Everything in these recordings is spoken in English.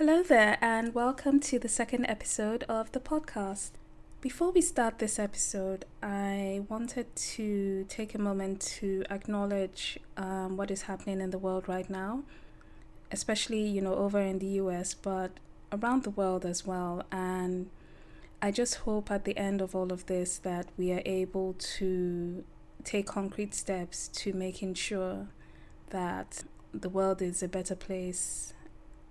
Hello there, and welcome to the second episode of the podcast. Before we start this episode, I wanted to take a moment to acknowledge um, what is happening in the world right now, especially, you know, over in the US, but around the world as well. And I just hope at the end of all of this that we are able to take concrete steps to making sure that the world is a better place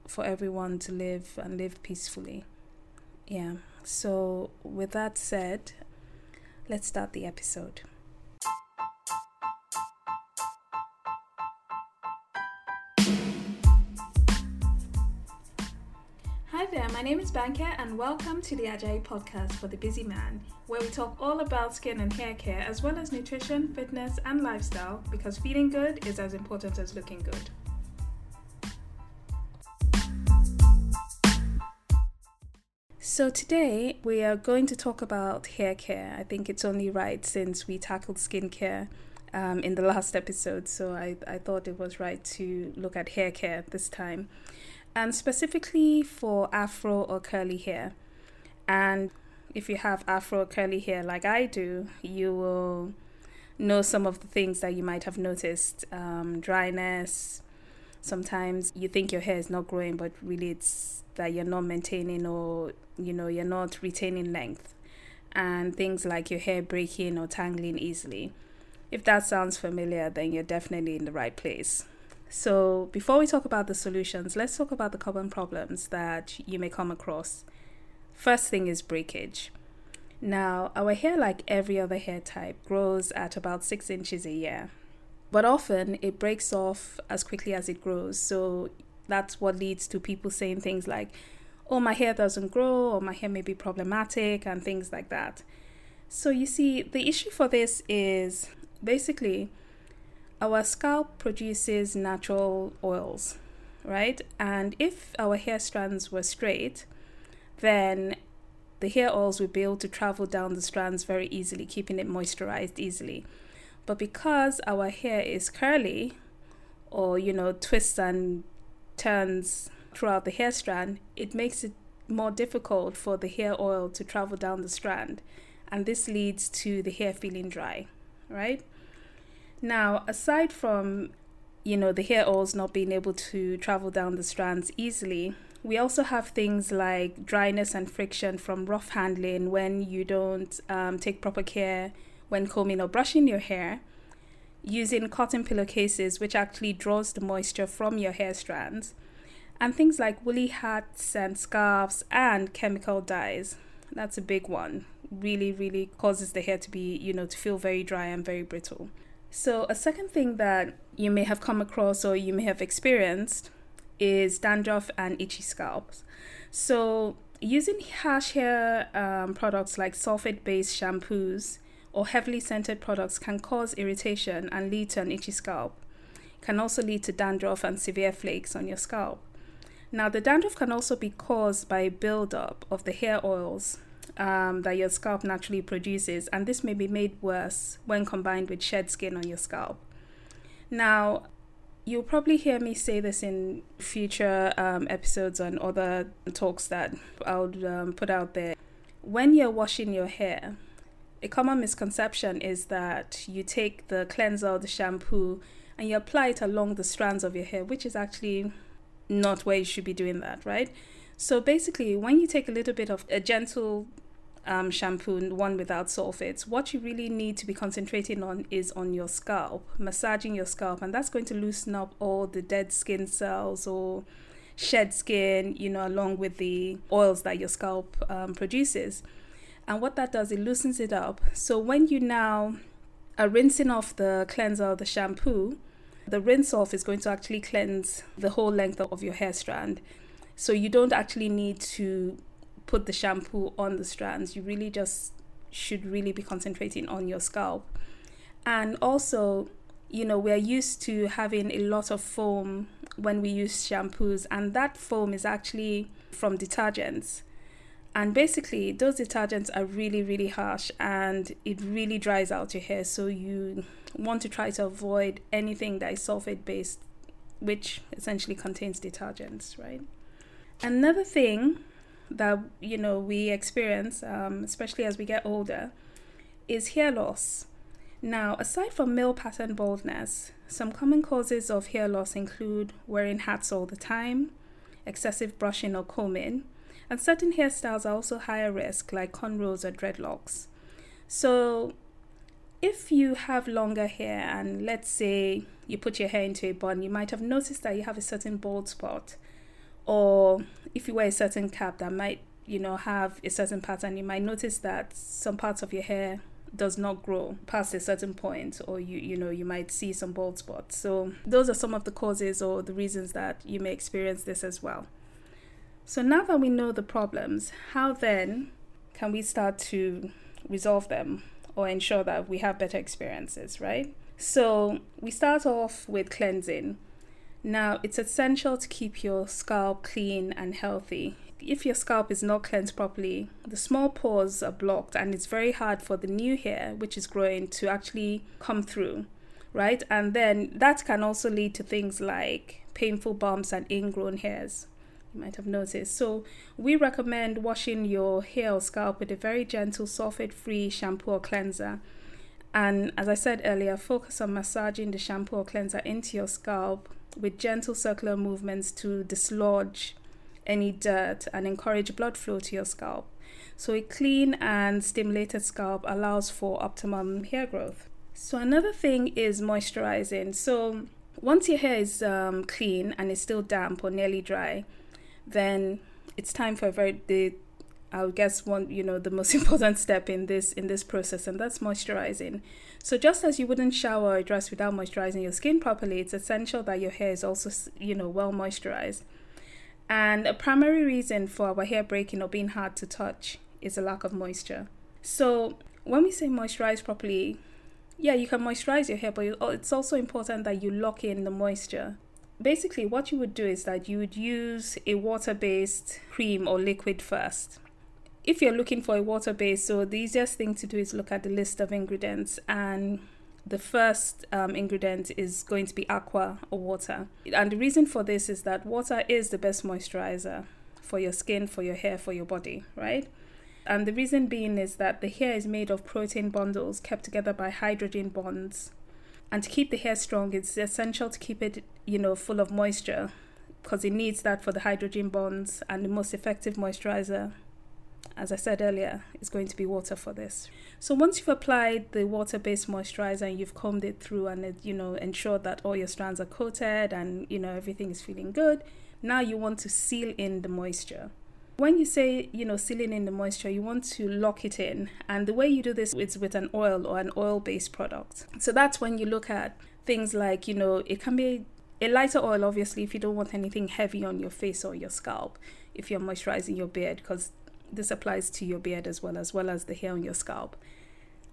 for everyone to live and live peacefully. Yeah. So, with that said, let's start the episode. Hi there, my name is Banker, and welcome to the Ajayi podcast for the busy man, where we talk all about skin and hair care as well as nutrition, fitness, and lifestyle because feeling good is as important as looking good. So, today we are going to talk about hair care. I think it's only right since we tackled skincare um, in the last episode, so I, I thought it was right to look at hair care this time, and specifically for afro or curly hair. And if you have afro or curly hair like I do, you will know some of the things that you might have noticed um, dryness. Sometimes you think your hair is not growing, but really it's that you're not maintaining or you know you're not retaining length. And things like your hair breaking or tangling easily. If that sounds familiar then you're definitely in the right place. So before we talk about the solutions let's talk about the common problems that you may come across. First thing is breakage. Now our hair like every other hair type grows at about six inches a year but often it breaks off as quickly as it grows so that's what leads to people saying things like, oh, my hair doesn't grow, or my hair may be problematic, and things like that. So, you see, the issue for this is basically our scalp produces natural oils, right? And if our hair strands were straight, then the hair oils would be able to travel down the strands very easily, keeping it moisturized easily. But because our hair is curly, or you know, twists and turns throughout the hair strand, it makes it more difficult for the hair oil to travel down the strand. And this leads to the hair feeling dry, right? Now, aside from, you know, the hair oils not being able to travel down the strands easily, we also have things like dryness and friction from rough handling when you don't um, take proper care when combing or brushing your hair using cotton pillowcases, which actually draws the moisture from your hair strands, and things like woolly hats and scarves and chemical dyes. That's a big one. Really, really causes the hair to be, you know, to feel very dry and very brittle. So, a second thing that you may have come across or you may have experienced is dandruff and itchy scalps. So, using harsh hair um, products like sulfate based shampoos or heavily scented products can cause irritation and lead to an itchy scalp. Can also lead to dandruff and severe flakes on your scalp. Now, the dandruff can also be caused by a buildup of the hair oils um, that your scalp naturally produces, and this may be made worse when combined with shed skin on your scalp. Now, you'll probably hear me say this in future um, episodes and other talks that I'll um, put out there. When you're washing your hair, a common misconception is that you take the cleanser or the shampoo and you apply it along the strands of your hair, which is actually not where you should be doing that, right? So basically, when you take a little bit of a gentle um, shampoo, one without sulfates, what you really need to be concentrating on is on your scalp, massaging your scalp, and that's going to loosen up all the dead skin cells or shed skin, you know, along with the oils that your scalp um, produces. And what that does, it loosens it up. So when you now are rinsing off the cleanser or the shampoo, the rinse off is going to actually cleanse the whole length of your hair strand. So you don't actually need to put the shampoo on the strands. You really just should really be concentrating on your scalp. And also, you know, we're used to having a lot of foam when we use shampoos, and that foam is actually from detergents. And basically, those detergents are really, really harsh and it really dries out your hair. So, you want to try to avoid anything that is sulfate based, which essentially contains detergents, right? Another thing that you know we experience, um, especially as we get older, is hair loss. Now, aside from male pattern baldness, some common causes of hair loss include wearing hats all the time, excessive brushing or combing, and certain hairstyles are also higher risk, like cornrows or dreadlocks. So, if you have longer hair and let's say you put your hair into a bun, you might have noticed that you have a certain bald spot. Or if you wear a certain cap that might, you know, have a certain pattern, you might notice that some parts of your hair does not grow past a certain point or you you know you might see some bald spots so those are some of the causes or the reasons that you may experience this as well so now that we know the problems how then can we start to resolve them or ensure that we have better experiences right so we start off with cleansing now it's essential to keep your scalp clean and healthy if your scalp is not cleansed properly, the small pores are blocked and it's very hard for the new hair, which is growing, to actually come through, right? And then that can also lead to things like painful bumps and ingrown hairs. You might have noticed. So, we recommend washing your hair or scalp with a very gentle sulfate free shampoo or cleanser. And as I said earlier, focus on massaging the shampoo or cleanser into your scalp with gentle circular movements to dislodge any dirt and encourage blood flow to your scalp. So, a clean and stimulated scalp allows for optimum hair growth. So, another thing is moisturizing. So, once your hair is um, clean and is still damp or nearly dry, then it's time for a very the I guess one you know the most important step in this in this process, and that's moisturizing. So just as you wouldn't shower or dress without moisturizing your skin properly, it's essential that your hair is also you know well moisturized. And a primary reason for our hair breaking or being hard to touch is a lack of moisture. So, when we say moisturize properly, yeah, you can moisturize your hair, but oh, it's also important that you lock in the moisture. Basically, what you would do is that you would use a water based cream or liquid first. If you're looking for a water based, so the easiest thing to do is look at the list of ingredients and the first um, ingredient is going to be aqua or water. And the reason for this is that water is the best moisturizer for your skin, for your hair, for your body, right? And the reason being is that the hair is made of protein bundles kept together by hydrogen bonds. And to keep the hair strong, it's essential to keep it, you know, full of moisture because it needs that for the hydrogen bonds and the most effective moisturizer as I said earlier, is going to be water for this. So once you've applied the water-based moisturizer and you've combed it through and it, you know ensured that all your strands are coated and you know everything is feeling good, now you want to seal in the moisture. When you say, you know, sealing in the moisture, you want to lock it in. And the way you do this is with an oil or an oil based product. So that's when you look at things like, you know, it can be a lighter oil, obviously, if you don't want anything heavy on your face or your scalp, if you're moisturizing your beard, because this applies to your beard as well, as well as the hair on your scalp.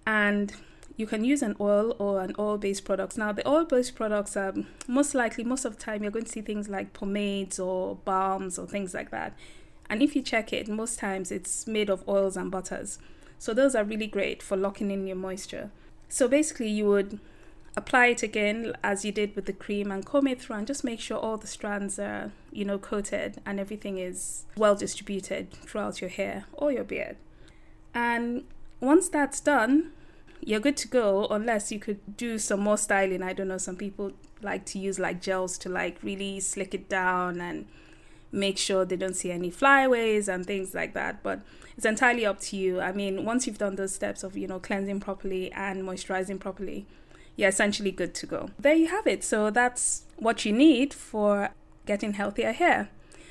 And you can use an oil or an oil based products. Now, the oil based products are most likely, most of the time, you're going to see things like pomades or balms or things like that. And if you check it, most times it's made of oils and butters. So, those are really great for locking in your moisture. So, basically, you would apply it again as you did with the cream and comb it through and just make sure all the strands are you know coated and everything is well distributed throughout your hair or your beard. And once that's done you're good to go unless you could do some more styling. I don't know some people like to use like gels to like really slick it down and make sure they don't see any flyaways and things like that but it's entirely up to you. I mean once you've done those steps of you know cleansing properly and moisturizing properly you're essentially good to go. There you have it. So that's what you need for getting healthier hair.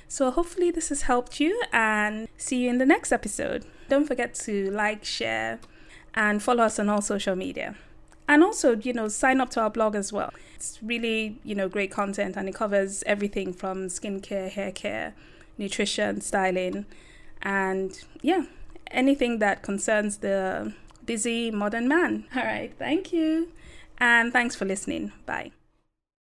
So hopefully this has helped you and see you in the next episode. Don't forget to like, share, and follow us on all social media. And also, you know, sign up to our blog as well. It's really, you know, great content and it covers everything from skincare, hair care, nutrition, styling, and yeah, anything that concerns the busy modern man. All right, thank you. And thanks for listening. Bye.